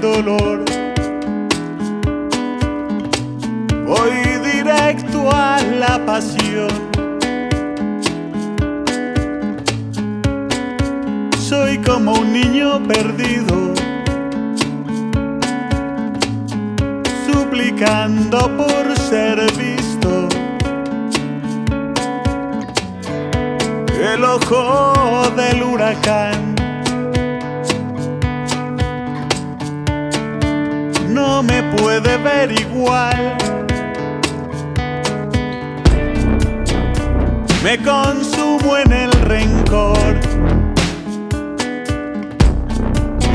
dolor. Voy directo a la pasión. Soy como un niño perdido, suplicando por ser visto. El ojo del huracán igual. Me consumo en el rencor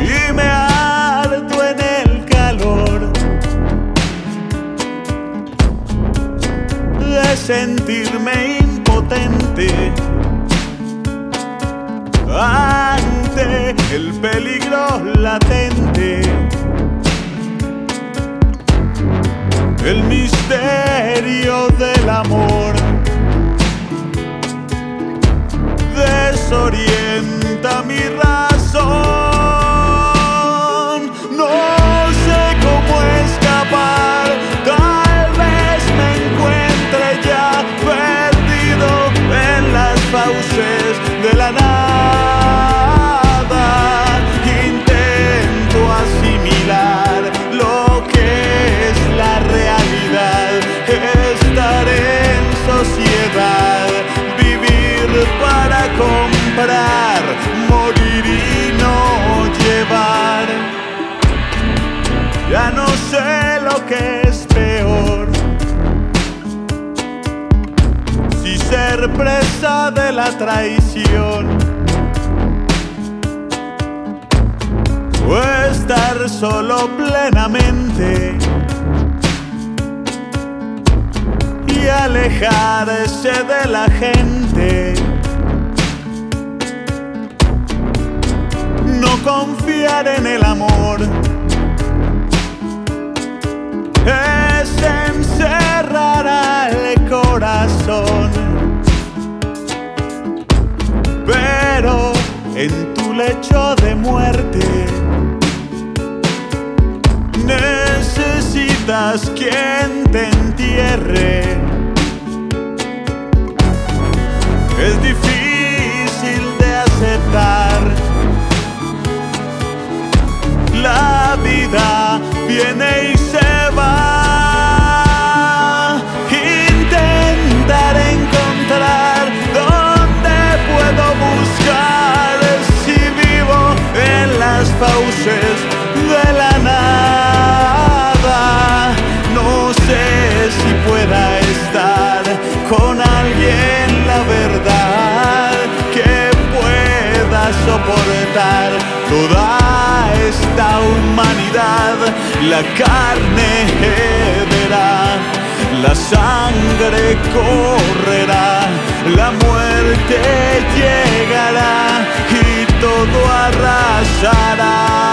y me harto en el calor de sentirme impotente ante el peligro latente. El misterio del amor la traición. O estar solo plenamente. Y alejarse de la gente. No confiar en el amor en tu lecho de muerte necesitas quien te entierre. La carne verá, la sangre correrá, la muerte llegará y todo arrasará.